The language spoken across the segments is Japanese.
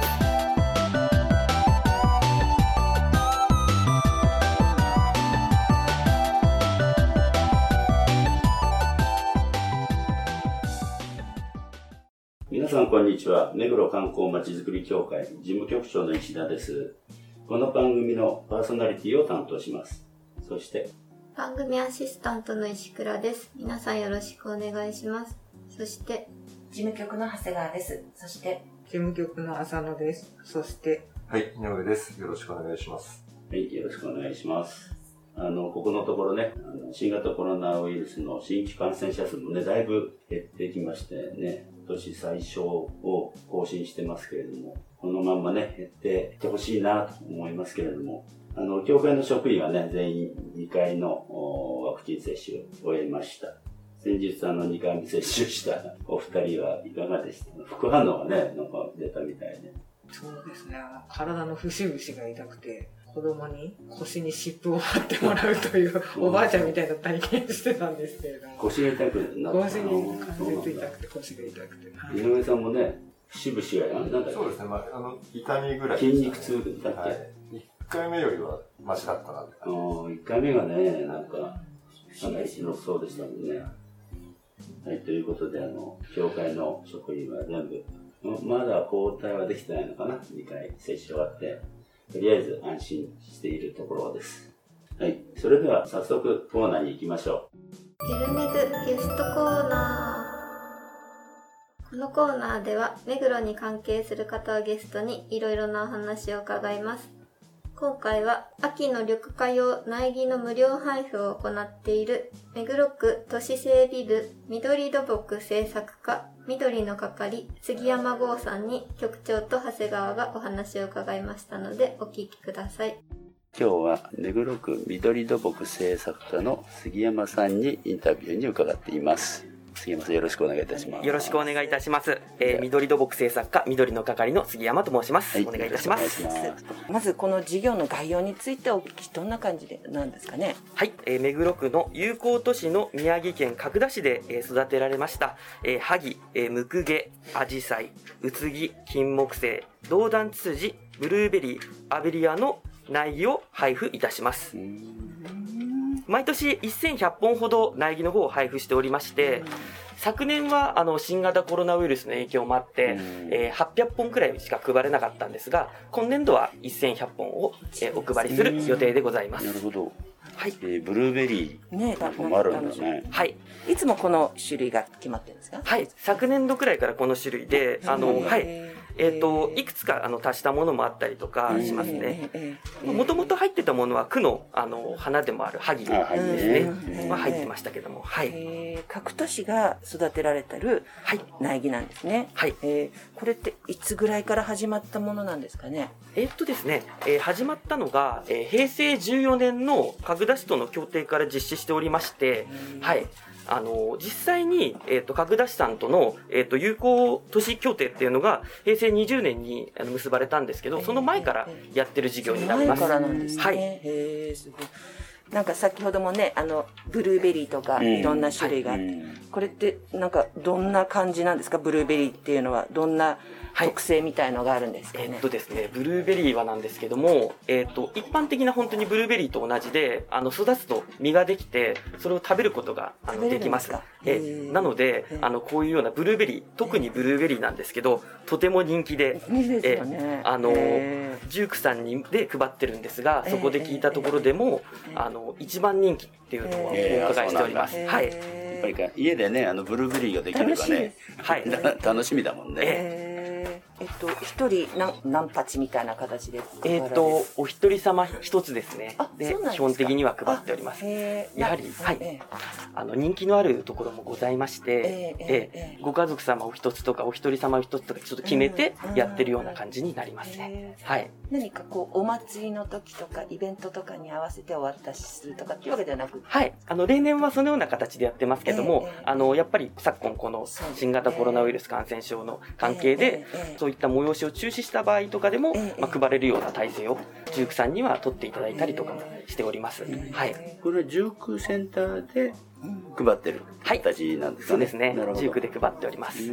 す。んこんにちは。目黒観光まちづくり協会事務局長の石田です。この番組のパーソナリティを担当します。そして、番組アシスタントの石倉です皆さんよろしくお願いしますそして事務局の長谷川です。そして、事務局の浅野です。そして、はい、井上です。よろしくお願いします。はい、よろしくお願いします。あの、ここのところね、あの新型コロナウイルスの新規感染者数もね、だいぶ減ってきましてね、今年最小を更新してますけれども、このまんまね、減っていってほしいなと思いますけれども、あの、協会の職員はね、全員2回のワクチン接種を終えました。先日あの2回目接種した お二人はいかがでした？副反応がね、なんか出たみたいで。そうですね、体の節々が痛くて、子供に腰に湿布を貼ってもらうといううん。おばあちゃんみたいな体験してたんですけれども、腰が痛くなった腰に関節痛くて腰が痛くて。はい井上さんもね、節々がやんなんだっけ？そうですね、まあ、あの、痛みぐらいね、肉痛だっけ、はい。1回目よりはマシだったなってあ感の1回目がね、なんか、かなりひどそうでしたもんね。はい、ということで、あの、協会の職員は全部、ままだ交代はできてないのかな ?2 回接種終わって、とりあえず安心しているところです。はい、それでは早速コーナーに行きましょう。ゆるめぐゲストコーナー。このコーナーでは目黒に関係する方をゲストにいろいろなお話を伺います。今回は秋の緑化用苗木の無料配布を行っている目黒区都市整備部緑土木製作課緑の係杉山剛さんに局長と長谷川がお話を伺いましたのでお聞きください。今日は目黒区緑土木製作課の杉山さんにインタビューに伺っています。杉山さんよろしくお願いいたしますよろしくお願いいたします。えー、緑土木製作課緑の係の杉山と申します。はいお願いいたします。まずこの事業の概要についてお聞きどんな感じでなんですかね。はい、えー、目黒区の友好都市の宮城県角田市で、えー育てられました、えー、萩、えー、ムクゲ、アジサイ、ウツギ、金木犀、銅弾ツツジ、ブルーベリー、アベリアの苗木を配布いたします。毎年1100本ほど苗木の方を配布しておりまして、昨年はあの新型コロナウイルスの影響もあって、えー800本くらいしか配れなかったんですが今年度は1100本を、えーお配りする予定でございます。なるほど、はい。えーブルーベリねーなんかもあるんだね。はい、い。つもこの種類が決まってるんですか？はい、昨年度くらいからこの種類であの、はいえー、といくつかあの足したものもあったりとかしますね。もともと入ってたものは区のあの花でもある萩ですね。ねは入ってましたけども。はい。えー、各都市が育てられてるはい。苗木なんですね。はい。えー、これっていつぐらいから始まったものなんですかね？えーっとですね、えー始まったのが、えー平成14年の角田市との協定から実施しておりまして、はい。あの実際に、えーっと角田市さんとの、えーっと友好都市協定っていうのが平成20年に結ばれたんですけどその前からやってる事業になります。前からなんですね。はいへーすごい。なんか先ほどもね、あの、ブルーベリーとかうんいろんな種類があって、うんこれってなんかどんな感じなんですか？ブルーベリーっていうのはどんなはい特性みたいのがあるんです。かえね。っとですね、ブルーベリーはなんですけども、えっと、一般的な本当にブルーベリーと同じで、あの、育つと実ができて、それを食べることがあのできます。えなのであの、こういうようなブルーベリー、特にブルーベリーなんですけど、とても人気で、いいでね。あのへジュークさんにで配ってるんですが、えーそこで聞いたところでも、えーあの、一番人気っていうのをおえー伺いしております。ーはい。へやっぱりか家でねあのブルーベリーができるかねはい。楽しみだもんね、えー。えっと一人何何鉢みたいな形でえっ、と、お一人様一つですね。あ。で基本的には配っております。やはりはい。えあの、人気のあるところもございまして、えご家族様お一つとかお一人様お一つとかちょっと決めてうんやってるような感じになりますね。はい。何かこうお祭りの時とかイベントとかに合わせてお渡しするとかっていうわけではなく？はい。あの、例年はそのような形でやってますけども、ええあの、やっぱり昨今この新型コロナウイルス感染症の関係で、そういった催しを中止した場合とかでも、ええまあ、配れるような体制を、ジュークさんには取っていただいたりとかもしております。はい。これはジュークセンターで配ってるはい形なんですかね。そうですねなるほ。どジュークで配っております。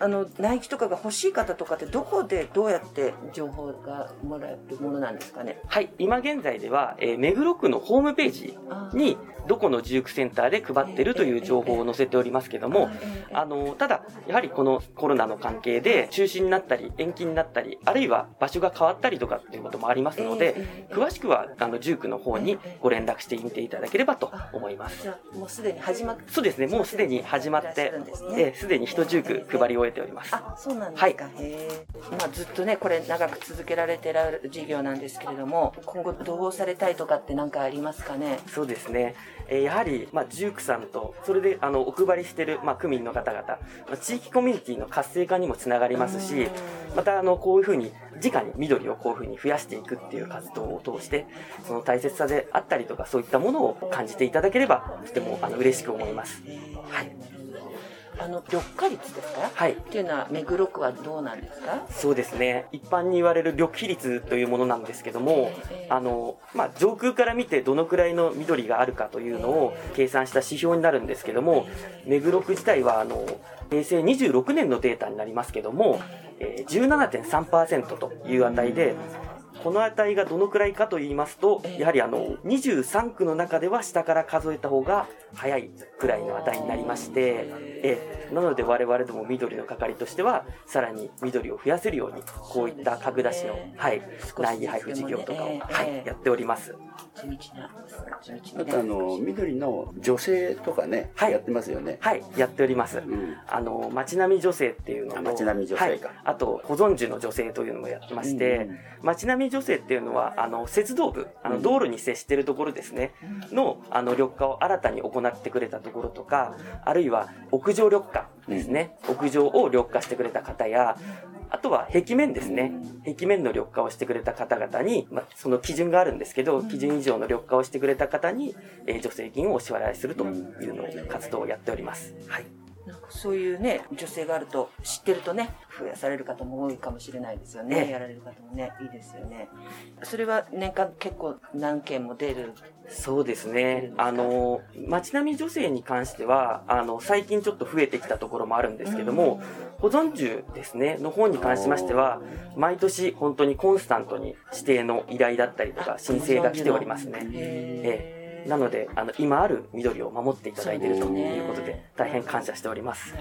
うんあのナイキとかが欲しい方とかってどこでどうやって情報がもらえるものなんですかね？はい。今現在では、えー目黒区のホームページに、どこのジュークセンターで配ってるという情報を載せておりますけども、あの、ただ、やはりこのコロナの関係で中止になったり、延期になったり、あるいは場所が変わったりとかっていうこともありますので、詳しくは、あの、ジュークの方にご連絡してみていただければと思います。じゃあもうすでに始まってそうですね、もうすでに始まって、えーすでに一ジューク配り終えております。あそうなんですか、へえ、まあ、ずっとねこれ長く続けられてる事業なんですけれども今後どうされたいとかって何かありますかね？そうですね。えーやはり、まあ、ジュークさんと、それで、あの、お配りしてる、まあ、区民の方々、まあ地域コミュニティの活性化にもつながりますし、また、あの、こういうふうに、直に緑をこういうふうに増やしていくっていう活動を通して、その大切さであったりとか、そういったものを感じていただければ、とても、あの、嬉しく思います。はい。あの緑化率ですか？はい。っていうのは目黒区はどうなんですか？そうですね。一般に言われる緑比率というものなんですけども、あの、まあ、上空から見てどのくらいの緑があるかというのを計算した指標になるんですけども、目黒区自体は、あの、平成26年のデータになりますけども、えー17.3%という値で、この値がどのくらいかと言いますと、やはりあの、23区の中では下から数えた方が早いくらいの値になりまして、えーなので我々ども緑の係としては、さらに緑を増やせるように、こういった角出しの、はい、苗木配布事業とかを、ええはい、やっております。地道な地道あとあの、緑の女性とかね、はい。やってますよね。はい、やっております。うん。あの、街並み女性っていうのと、並み女性か。はい、あと、保存樹の女性というのもやってまして、街並み女性っていうのは、あの、鉄道部、あの、道路に接してるところですね、の、あの、緑化を新たに行ってくれたところとか、あるいは、屋上緑化ですね、屋上を緑化してくれた方や、あとは壁面ですね。壁面の緑化をしてくれた方々に、まあ、その基準があるんですけど、基準以上の緑化をしてくれた方に、えー助成金をお支払いするというのを活動をやっております。はい。なんかそういうね女性があると知ってるとね増やされる方も多いかもしれないですよね、ええ。やられる方もねいいですよね。それは年間結構何件も出る？そうですね。あの、街並み女性に関しては、あの、最近ちょっと増えてきたところもあるんですけども、保存樹ですね、の方に関しましては、毎年本当にコンスタントに指定の依頼だったりとか、申請が来ておりますね。ええなので、あの、今ある緑を守っていただいているということで、大変感謝しております。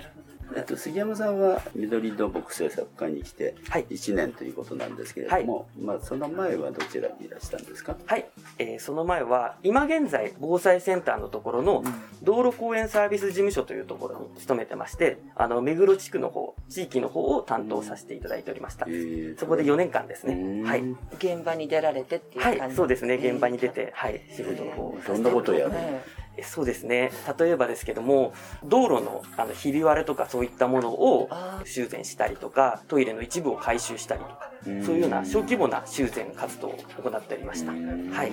えっと、杉山さんは緑土木政策課に来てはい。1年ということなんですけれども、まあその前はどちらにいらしたんですか？はい、えーその前は、今現在、防災センターのところの、道路公園サービス事務所というところに勤めてまして、あの、目黒地区の方、地域の方を担当させていただいておりました。えーそこで4年間ですね。うん。はい。現場に出られてっていう感じ、はい、そうですね。現場に出て、はい、仕事の方をどんなことをやる？ねえそうですね。例えばですけども、道路の、あの、ひび割れとかそういったものをあ修繕したりとか、トイレの一部を改修したりとか、そういうような小規模な修繕活動を行っておりました。はい。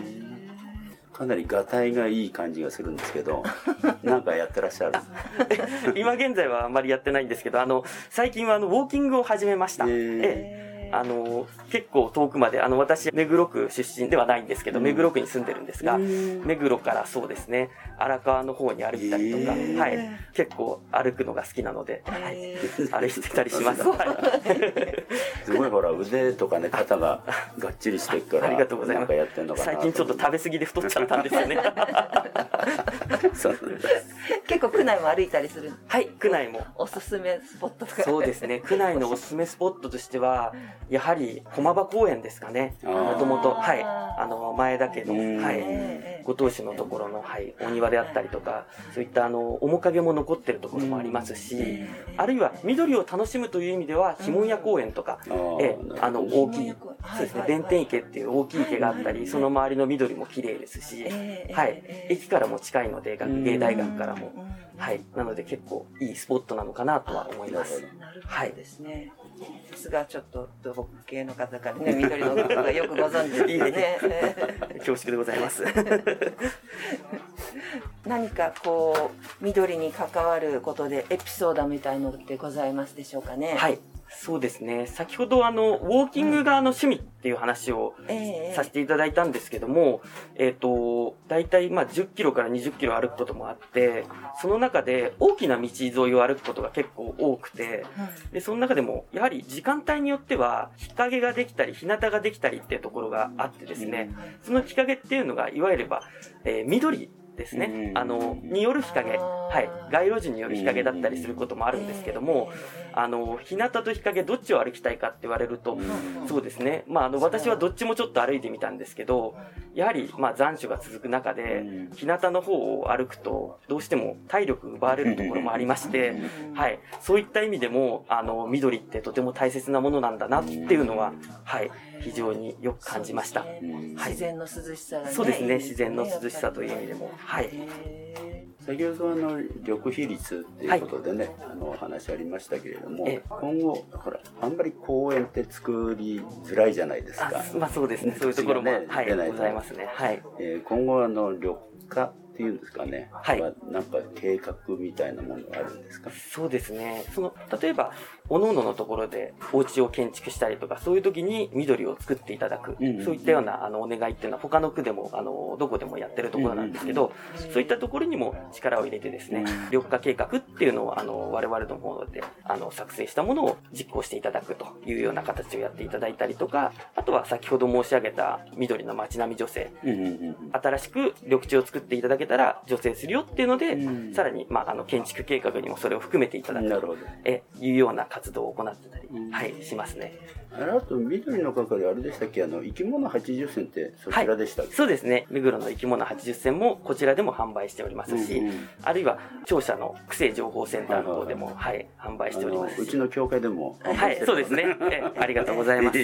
かなりがたいがいい感じがするんですけど、なんかやってらっしゃる？今現在はあまりやってないんですけど、あの、最近はあの、ウォーキングを始めました。へーええあの、結構遠くまで、あの、私、目黒区出身ではないんですけど、目黒区に住んでるんですが、目黒からそうですね、荒川の方に歩いたりとか、はい。結構歩くのが好きなので、はい。歩いてたりします。はいすごいほら、腕とかね、肩ががっちりしてるから、ありがとうございますなんかやってんのかな最近ちょっと食べ過ぎで太っちゃったんですよね。結構区内も歩いたりする？はい、区内も。おすすめスポットとかそうですね。区内のおすすめスポットとしては、やはり駒場公園ですかね。もともと、はい。あの、前田家の、うん。はい。ええご当主のところの、はい、お庭であったりとか、そういったあの、面影も残ってるところもありますし、あるいは緑を楽しむという意味では、碑文屋公園とか、ええ、あの、大きい、そうですね、弁天池っていう大きい池があったり、その周りの緑も綺麗ですし、はい、駅からも近いので、学芸大学からも、はい、なので結構いいスポットなのかなとは思います。なるほどですね。さすがちょっと土木系の方からね、緑のことがよくご存知ですね。恐縮でございます。何かこう、緑に関わることでエピソードみたいのってございますでしょうかね？はい。そうですね。先ほどあの、ウォーキングがあの趣味っていう話をさせていただいたんですけども、えっ、と、大体まあ10キロから20キロ歩くこともあって、その中で大きな道沿いを歩くことが結構多くて、で、その中でもやはり時間帯によっては日陰ができたり、日向ができたりっていうところがあってですね、その日陰っていうのがいわゆるば、えー緑ですね。あの、による日陰。はい。街路樹による日陰だったりすることもあるんですけども、あの、日向と日陰どっちを歩きたいかって言われると、そうですね。まあ、あの、私はどっちもちょっと歩いてみたんですけど、やはり、まあ、残暑が続く中で、日向の方を歩くと、どうしても体力奪われるところもありまして、はい。そういった意味でも、あの、緑ってとても大切なものなんだなっていうのは、はい。非常によく感じました。はい。自然の涼しさがね。そうですね。自然の涼しさという意味でも。はい。先ほどあの緑比率っていうことでね、あのお話ありましたけれども、今後ほらあんまり公園って作りづらいじゃないですか。まあそうですね。そういうところも、ね、はい、出ないございますね。はい。えー今後あの緑化っていうんですかね。はいなんか計画みたいなものがあるんですか？そうですね。その、例えば、各々のところでお家を建築したりとか、そういう時に緑を作っていただく、そういったようなあのお願いっていうのは他の区でも、あの、どこでもやってるところなんですけど、そういったところにも力を入れてですね、緑化計画っていうのを、あの、我々の方で、あの、作成したものを実行していただくというような形をやっていただいたりとか、あとは先ほど申し上げた緑の街並み女性、新しく緑地を作っていただけたら助成するよっていうので、さらに、まあ、あの、建築計画にもそれを含めていただくとえいうような活動を行ってたり、はい、しますね。あと緑の係あれでしたっけ？あの生き物80選ってそちらでしたっけ、そうですね。目黒の生き物80選もこちらでも販売しておりますし、うんうん。あるいは庁舎の区政情報センターの方でも、はい、販売しておりますうちの教会でもはいそうですね。えありがとうございます。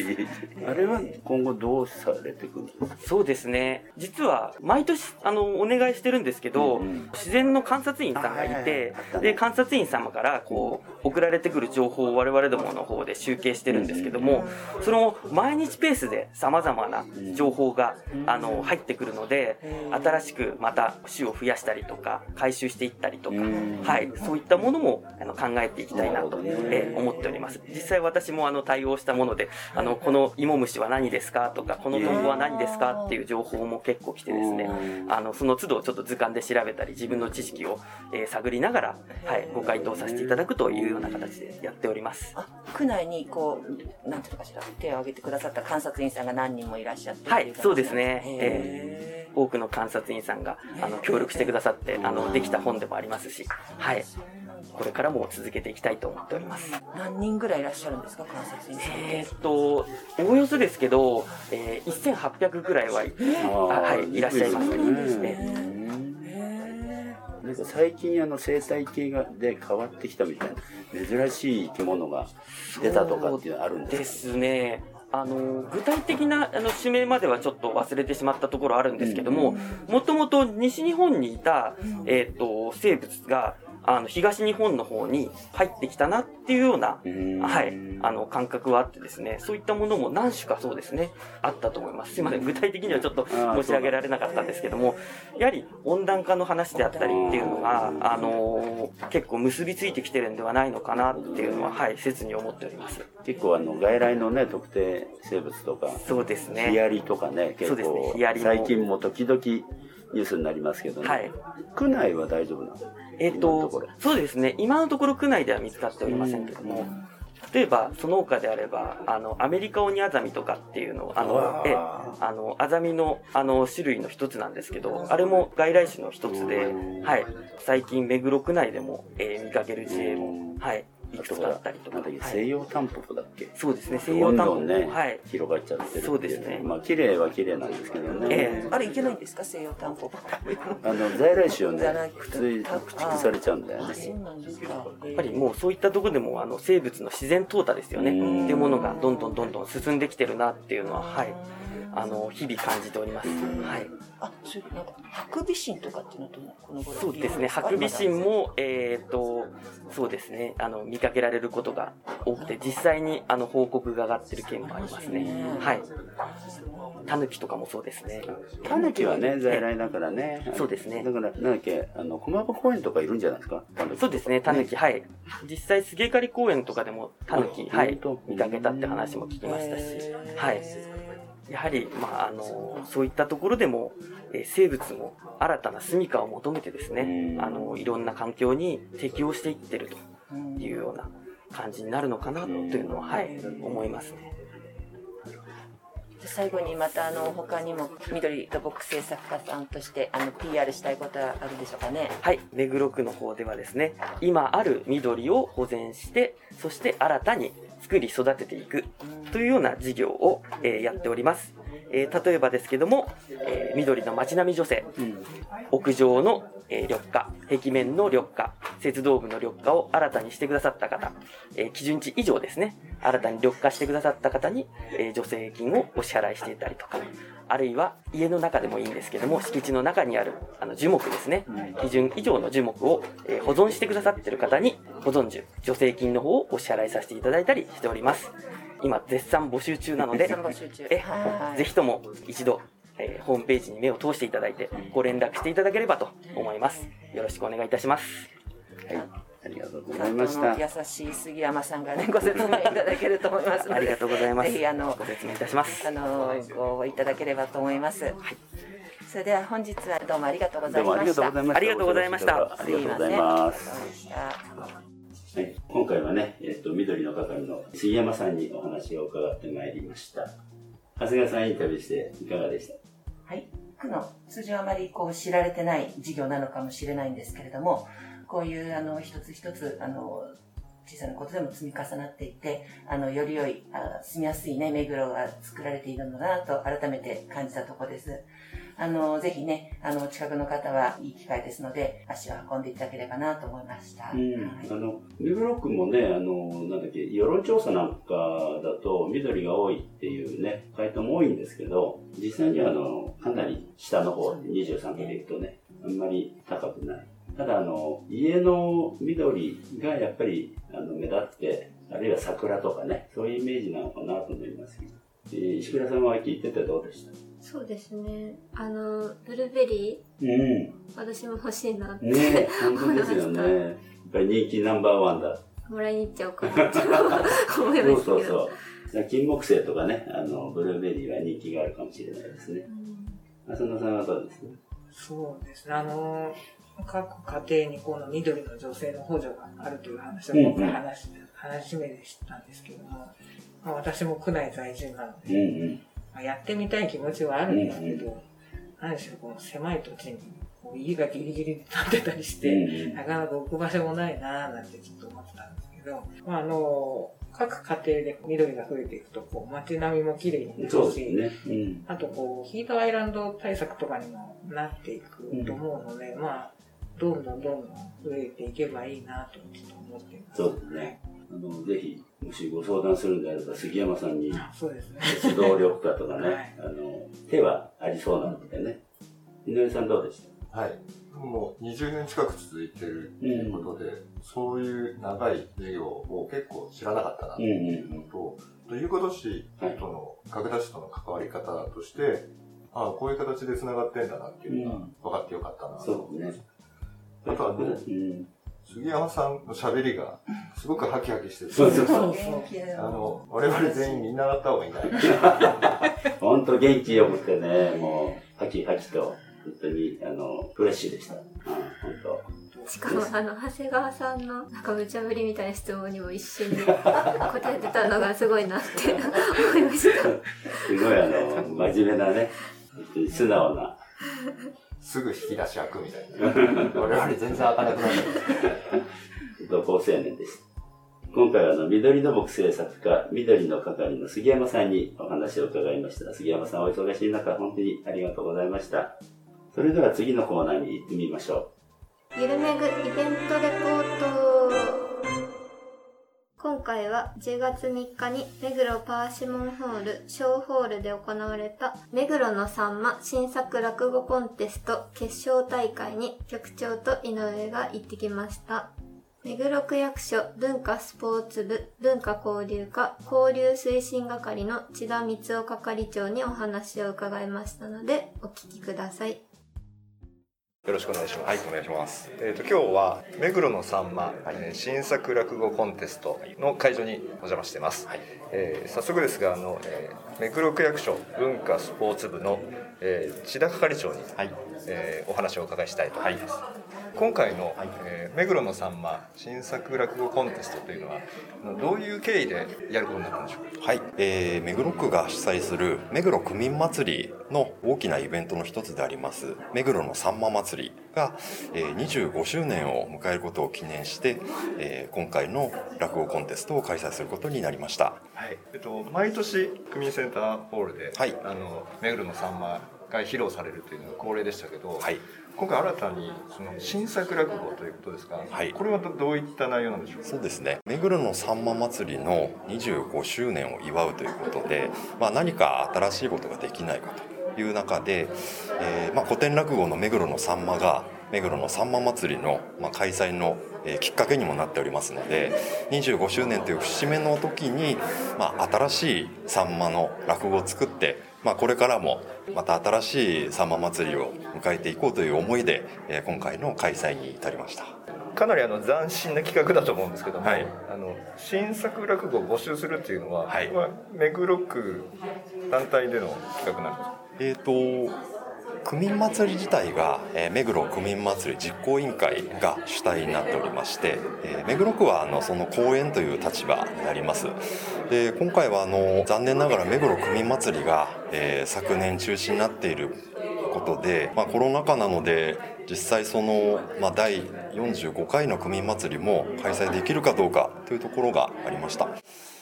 あれは今後どうされていくんですか？そうですね。実は、毎年、あの、お願いしてるんですけど、自然の観察員さんがいて、で、観察員様から、こう、送られてくる情報を我々どもの方で集計してるんですけども、その、毎日ペースで様々な情報が、あの、入ってくるので、新しくまた種を増やしたりとか、回収していったりとか、はい、そういったものも、あの、考えていきたいなと、えー思っております。実際私も、あの、対応したもので、あの、この芋虫は何ですかとか、このトンボは何ですかっていう情報も結構来てですね、あの、その都度ちょっと図鑑で調べたり、自分の知識を、えー探りながら、はい、ご回答させていただくというような形でやっております。区内にこう、なんていうのかしら、手を挙げてくださった観察員さんが何人もいらっしゃってはい、そうですね。へえー多くの観察員さんが、あの、協力してくださって、あの、できた本でもありますし、はい。これからも続けていきたいと思っております。何人ぐらいいらっしゃるんですか、観察員さん。えーっと、おおよそですけど、えー、1800ぐらいは、あはい、いらっしゃいますね。なんか最近あの生態系がで変わってきたみたいな珍しい生き物が出たとかっていうのあるんですか？ですね。あの、具体的なあの指名まではちょっと忘れてしまったところあるんですけども、もともと西日本にいた、えーっと、生物が、あの、東日本の方に入ってきたなっていうような、はい、あの、感覚はあってですね、そういったものも何種かそうですね、あったと思います。すいません、具体的にはちょっと申し上げられなかったんですけども、やはり温暖化の話であったりっていうのが、あのー結構結びついてきてるんではないのかなっていうのは、はい、切に思っております。結構あの外来のね特定生物とかそうですね。ヒアリとかね結構ヒアリも最近も時々ニュースになりますけどね、はい。区内は大丈夫なの？えっ、と、そうですね。今のところ区内では見つかっておりませんけども、例えば、その他であれば、あの、アメリカオニアザミとかっていうのを、あのえ、あの、アザミの、あの、種類の一つなんですけど、あれも外来種の一つで、はい。最近、目黒区内でも、えー見かける事例も、はい。いくつかあったりとか。西洋タンポポだっけ？そうですね、西洋タンポポ。ね、はい。広がっちゃってるそうですねまあ、綺麗は綺麗なんですけどね。ええあれいけないんですか？西洋タンポポ。あの、在来種をね普通駆逐されちゃうんだよあ、ね。そうなんですか。やっぱりもうそういったところでもあの生物の自然淘汰ですよね。ってうんいうものがどんどんどんどん進んできてるなっていうのは、はい。あの、日々感じております。はい。あ、それなんかハクビシンとかっていうのはどんなこの頃そうですね、ハクビシンも、えっ、と、そうですね、あの、見かけられることが多くて、実際にあの、報告が上がってる件もありますね。はい。タヌキとかもそうですね。タヌキはね、在来だからね。そうですね。だから、なんだっけ、あの、駒場公園とかいるんじゃないですか？そうですね、タヌキ、はい。実際、菅刈公園とかでもタヌキ、あはい。見かけたって話も聞きましたし、はい。やはり、まあ、あの、そういったところでも、えー生物も新たな住処を求めてですねう、んあの、いろんな環境に適応していってるというような感じになるのかなというのは、はい、思いますね。最後にまたあの他にも緑土木製作家さんとしてあの PR したいことはあるでしょうかね。はい、目黒区の方ではですね、今ある緑を保全して、そして新たに作り育てていくというような事業を、えやっております。えー例えばですけども、えー緑の街並み女性、屋上の、えー緑化、壁面の緑化、鉄道部の緑化を新たにしてくださった方、えー基準値以上ですね、新たに緑化してくださった方に、えー助成金をお支払いしていたりとか、あるいは家の中でもいいんですけども、敷地の中にあるあの樹木ですね、基準以上の樹木を、えー保存してくださっている方に、保存樹、助成金の方をお支払いさせていただいたりしております。今、絶賛募集中なので、絶賛募集中えはいぜひとも一度、えーホームページに目を通していただいて、ご連絡していただければと思います。よろしくお願いいたします。はい。ありがとうございました。優しい杉山さんがねご説明いただけると思いますので、ありがとうございます。ぜひあのご説明いたします。あのご応募いただければと思います。それでは本日はどうもありがとうございうました。がとうございました。ありがとうございましたありがとうございます。はい、今回はね、えっと、緑の係の杉山さんにお話を伺ってまいりました。長谷川さんインタビューしていかがでした？はい。区の通常あまりこう知られてない事業なのかもしれないんですけれども、こういうあの一つ一つあの小さなことでも積み重なっていって、あのより良いあ住みやすいね目黒が作られているのだなと改めて感じたところです。あのぜひねあの近くの方はいい機会ですので足を運んでいただければなと思いました。うん、あの、目黒区もね、あの、なんだっけ、世論調査なんかだと緑が多いっていうね、回答も多いんですけど、実際にはあの、かなり下の方、23区でいくとね、あんまり高くない。ただあの、家の緑がやっぱりあの目立って、あるいは桜とかね、そういうイメージなのかなと思いますけど。えー石倉さんは聞いててどうでした？そうですね。あの、ブルーベリうん。ー、私も欲しいなって、ねえ、本当ですよね。やっぱり人気ナンバーワンだ。もらいに行っちゃおうかなって思いまそうすけど。そうそう。金木犀とかね、あの、ブルーベリーは人気があるかもしれないですね。うん浅野さんはどうです？そうですね。あの、各家庭にこの緑の女性の補助があるという話を今回話し、話し目で知ったんですけども、まあ、私も区内在住なのうんで、うん。まあ、やってみたい気持ちはあるんですけど、何しろこの狭い土地にこう家がギリギリで建ってたりして、うんなかなか置く場所もないなぁなんてちょっと思ってたんですけど、まあ、あの、各家庭で緑が増えていくと、こう街並みも綺麗になうん。るし、ね。うん。あとこう、ヒートアイランド対策とかにもなっていくと思うので、まあ、どんどんどんどん増えていけばいいなとちょっと思っています。そうですね。あの、ぜひ、もしご相談するんであれば、杉山さんに、あそうですね。鉄道緑化とかね、はいあの、手はありそうなのでね。井上さんどうでした？はい。もう20年近く続いてるっていうことで、そういう長い授業を結構知らなかったなってうんいうのと、ということ市との、角田市との関わり方として、ああ、こういう形で繋がってんだなっていうのが分かってよかったなとそうですね。あとはねうん。杉山さんの喋りがすごくハキハキしてて、そうそうそう。あの、我々全員みんな習った方がいいんじゃないかな。ほんと元気よくてね、もう、ハキハキと、本当に、あの、フレッシュでした。うん、本当。しかもあの長谷川さんのなんか無茶ぶりみたいな質問にも一瞬で 答えてたのがすごいなって思いました。すごいあの、真面目なね、素直な、すぐ引き出し開くみたいな。我々全然開かなくなる。同校青年でした。今回はあの、緑の木製作家、緑の係の杉山さんにお話を伺いました。杉山さんお忙しい中、本当にありがとうございました。それでは次のコーナーに行ってみましょうゆるめぐイベントレポート今回は10月3日に目黒パーシモンホール小ホールで行われた目黒のさんま新作落語コンテスト決勝大会に局長と井上が行ってきました。目黒区役所文化スポーツ部文化交流課交流推進係の千田光夫係長にお話を伺いましたのでお聞きください。よろしくお願いします。はい、お願いします。えっ、と今日は目黒のさんま、えー新作落語コンテストの会場にお邪魔してます。えー早速ですがあの、えー目黒区役所文化スポーツ部の、えー千田係長に、えーお話をお伺いしたいと思います。今回の、えー目黒のさんま新作落語コンテストというのはどういう経緯でやることになったんでしょう？か。はい、えー目黒区が主催する目黒区民祭りの大きなイベントの一つであります目黒のさんま祭りが、えー25周年を迎えることを記念して、えー今回の落語コンテストを開催することになりました。はい、えっと毎年区民センターホールで、はい。あの目黒のさんまが披露されるというのが恒例でしたけど、はい。今回新たにその新作落語ということですか、はい。これはどどういった内容なんでしょう？かそうですね。目黒のさんま祭りの25周年を祝うということで、まあ、何か新しいことができないかという中で、えーまあ、古典落語の目黒のさんまが目黒のさんま祭りの、まあ、開催の、えーきっかけにもなっておりますので25周年という節目の時に、まあ、新しいさんまの落語を作って、まあ、これからもまた新しいさんま祭りを迎えていこうという思いで、えー今回の開催に至りました。かなりあの斬新な企画だと思うんですけども、はい。あの新作落語を募集するっていうのは、はい。は目黒区単体での企画なんですか？えー、と区民祭り自体が、えー目黒区民祭り実行委員会が主体になっておりまして、えー目黒区はあのその後援という立場になります。で今回はあの残念ながら目黒区民祭りが、えー昨年中止になっていることで、まあ、コロナ禍なので実際その、まあ、第45回の区民祭りも開催できるかどうかというところがありました。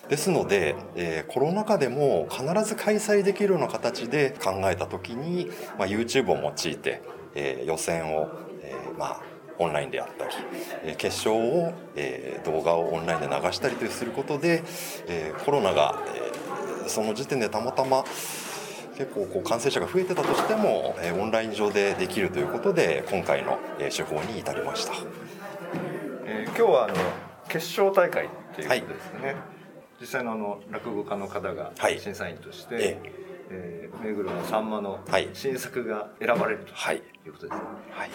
ですので、えーコロナ禍でも必ず開催できるような形で考えた時に、まあ、YouTube を用いて、えー予選を、えーまあ、オンラインでやったり、決勝を、えー動画をオンラインで流したりすることで、えーコロナが、えーその時点でたまたま結構こう感染者が増えてたとしても、えーオンライン上でできるということで今回の、えー手法に至りました。えー今日はあの決勝大会っていうことですね、実際のあの落語家の方がはい。審査員として、ええ。ー目黒のさんまのはい。新作が選ばれるとはいいうことですね、はい。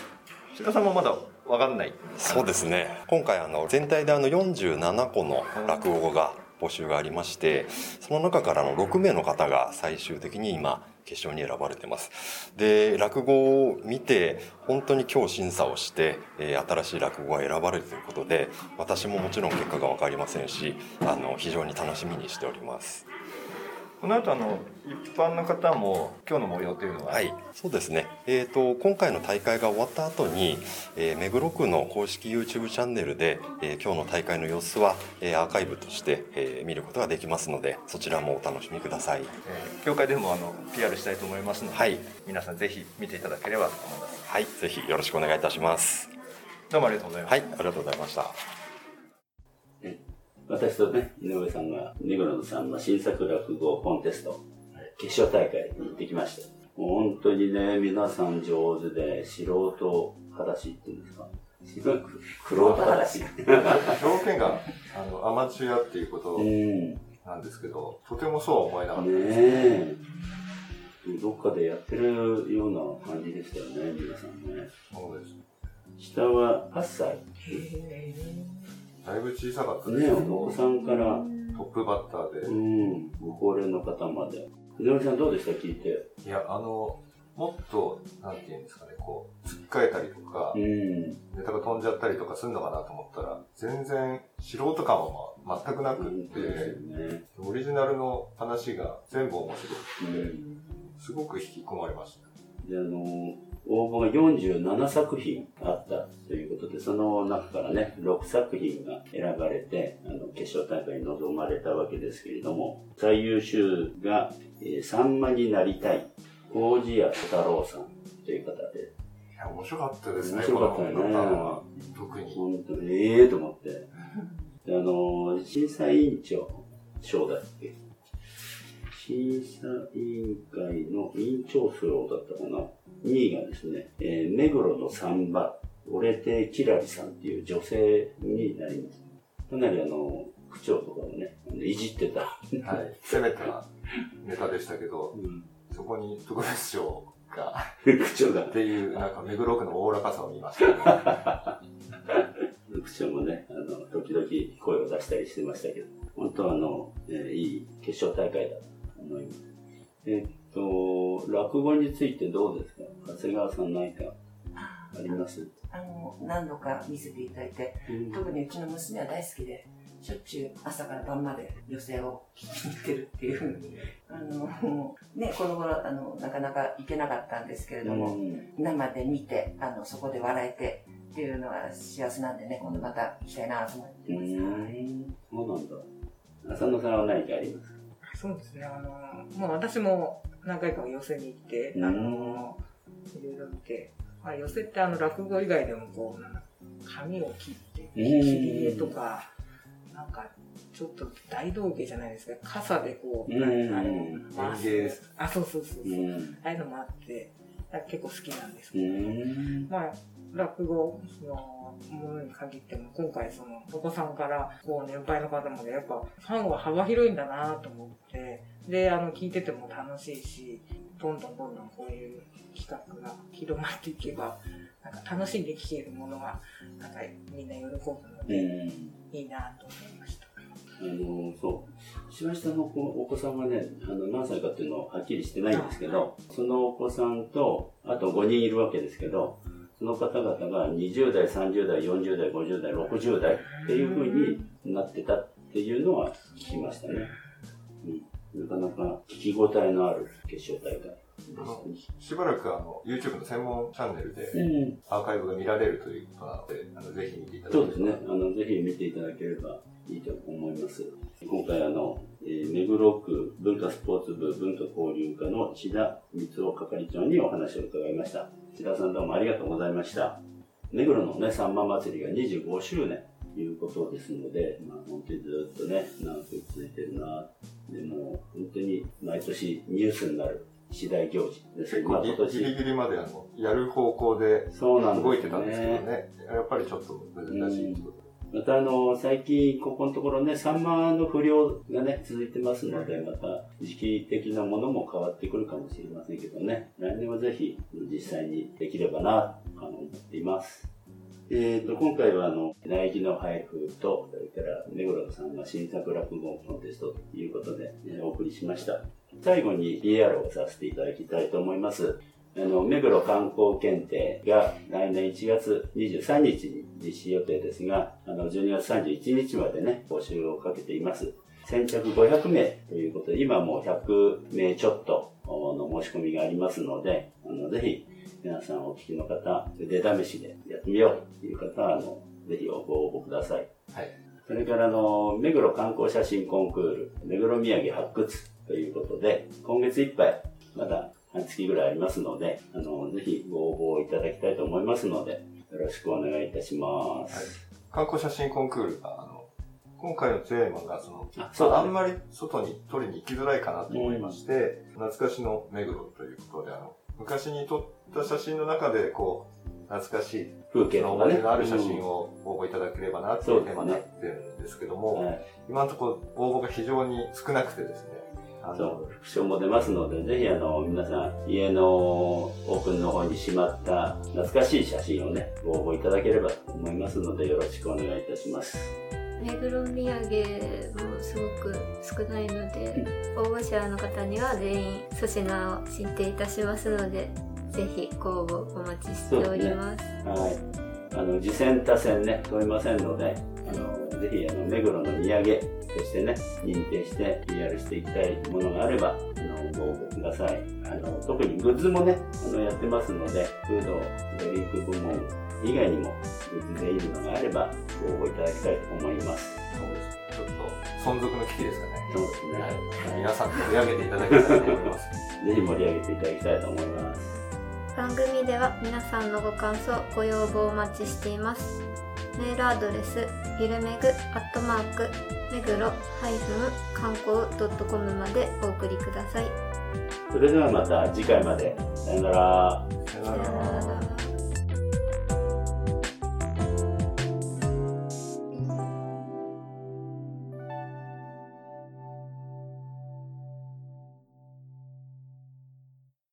志田さんもまだ分かんないそうですね。今回あの全体であの47個の落語が募集がありましてその中からの6名の方が最終的に今決勝に選ばれてます。で落語を見て本当に今日審査をして、えー新しい落語が選ばれるということで私ももちろん結果が分かりませんしあの非常に楽しみにしております。この後あの一般の方も今日の模様というのは、はい、そうですね。えっ、と今回の大会が終わった後に、えー目黒区の公式 YouTube チャンネルで、えー今日の大会の様子は、えーアーカイブとして、えー見ることができますので、そちらもお楽しみください。えー協会でもあの PR したいと思いますので、はい皆さんぜひ見ていただければと思いますはい、ぜひよろしくお願いいたします。どうもありがとうございます、はい、ありがとうございました。私とね、井上さんが目黒のさんの新作落語コンテスト、決勝大会に行ってきました。もう本当にね、皆さん上手で、素人裸足っていうんですか？すごく、苦労裸足。表現があのアマチュアっていうことうん。ねなんですけど、とてもそうは思えなかった。え。どっかでやってるような感じでしたよね、皆さんね。そうです。下は8歳。だいぶ小さかったですね、お子さんから、トップバッターで。うん、ご高齢の方まで。井上さんどうでした？聞いて。いや、あの、もっと、なんていうんですかね、こう、つっかえたりとかう、ん。ネタが飛んじゃったりとかするのかなと思ったら、全然素人感はま全くなくっ本当ですよて、ね。オリジナルの話が全部面白くて、うん。すごく引き込まれました。で、あの、応募が47作品あったということでその中からね、6作品が選ばれて、あの、決勝大会に臨まれたわけですけれども、最優秀が、えー、さんまになりたい、麹谷小太郎さんという方で。いや、面白かったですね。面白かったよね。特に。本当に、ええー、と思って。あの、審査委員長、賞だっけ？審査委員会の委員長賞だったかな。2位がですね、えー、目黒のサンバ、オレテキラリさんっていう女性になります。かなりあの、区長とかをね、いじってた。はい。攻めたネタでしたけど、うん、そこに特別賞が、区長が。っていう、なんか目黒区のおおらかさを見ましたね。区長もね、あの、時々声を出したりしてましたけど、本当はあの、えー、いい決勝大会だと思います。えっと、落語についてどうですか？長谷川さん何かあります？あの、何度か見せていただいて、うん、特にうちの娘は大好きで、しょっちゅう朝から晩まで寄席を聞きに行ってるっていう、あの、ね、この頃、あの、なかなか行けなかったんですけれども、うん、生で見て、あの、そこで笑えてっていうのは幸せなんでね、今度また行きたいなと思ってます。そうなんだ。浅野さんは何かあります？かそうですね、あの、もう私も何回か寄席に行って、あの、いろいろ見て、まあ、寄席ってあの落語以外でもこう、髪を切って、切り絵とか、なんか、ちょっと大道芸じゃないですか、傘でこう、あれ、回す。あ、そうそうそうそう。ああいうのもあって、結構好きなんですけど、まあ、落語のものに限っても、今回その、お子さんから、こう、年配の方まで、やっぱ、ファンは幅広いんだなと思って、で、あの、聞いてても楽しいし、どんどんどんどんこういう企画が広まっていけば、なんか楽しんで聴けるものが、なんかみんな喜ぶので、いいなと思いました。あのそう、しましたのお子さんがね、あの何歳かっていうのははっきりしてないんですけど、そのお子さんと、あと5人いるわけですけど、その方々が20代、30代、40代、50代、60代っていうふうになってたっていうのは聞きましたね。うん、なかなか聞き応えのある決勝大会。しばらくあの YouTube の専門チャンネルでアーカイブが見られるということなので、あのぜひ見ていただければそうですね。あの、ぜひ見ていただければいいと思います。今回あの、えー、目黒区文化スポーツ部文化交流課の千田光夫係長にお話を伺いました。千田さんどうもありがとうございました。目黒のね、さんま祭りが25周年ということですので、まあ本当にずっとね、長く続いてるな。でも、本当に毎年ニュースになる次第行事ですまあ、今年。ギリギリまであの、やる方向で動いてたんですけどね。ねやっぱりちょっと難しいところまたあの、最近、ここのところね、サンマの不良がね、続いてますので、また時期的なものも変わってくるかもしれませんけどね、来年はぜひ実際にできればな、と思っています。えっ、ー、と、今回はあの、苗木の配布と、それから目黒さんが新作落語コンテストということで、ね、お送りしました。最後に PR をさせていただきたいと思います。あの、目黒観光検定が来年1月23日に実施予定ですが、あの、12月31日までね、募集をかけています。先着500名ということで、今もう100名ちょっとの申し込みがありますので、あの、ぜひ、皆さんお聞きの方、腕試しでやってみようという方は、あの、ぜひご応募ください。はい。それから、あの、目黒観光写真コンクール、目黒土産発掘ということで、今月いっぱい、まだ半月ぐらいありますので、あの、ぜひご応募いただきたいと思いますので、よろしくお願いいたします。はい、観光写真コンクールが、あの、今回のテーマが、その、あそう、ね、あんまり外に撮りに行きづらいかなと思いまして、うん、懐かしの目黒ということで、あの、昔に撮った写真の中で、こう、懐かしい風景の思い出のある写真を応募いただければなというテーマになってるんですけども、ねはい、今のところ応募が非常に少なくてですね、そう、副賞も出ますので、ぜひあの、皆さん、家のオープンの方にしまった懐かしい写真をね、ご応募いただければと思いますので、よろしくお願いいたします。目黒土産もすごく少ないので、応募者の方には全員粗品を進呈いたしますので、ぜひご応募お待ちしております。すね、はい。あの、次戦他戦ね、問いませんので、あの、ぜひ、あの、目黒の土産としてね、認定して PR していきたいものがあれば、あの、ご応募ください。はい。あの特にグッズもね、あのやってますので、フード、ドリンク部門以外にも、グッズでいいのがあれば、ご応募いただきたいと思います。そうです。ちょっと、存続の危機ですかね。そうですね。はい、皆さん盛り上げていただきたいと思います。ぜひ盛り上げていただきたいと思います。番組では皆さんのご感想、ご要望をお待ちしています。メールアドレス、ゆるめぐ、アットマーク、目黒、観光 .com までお送りください。それではまた次回まで。さよなら。さよなら。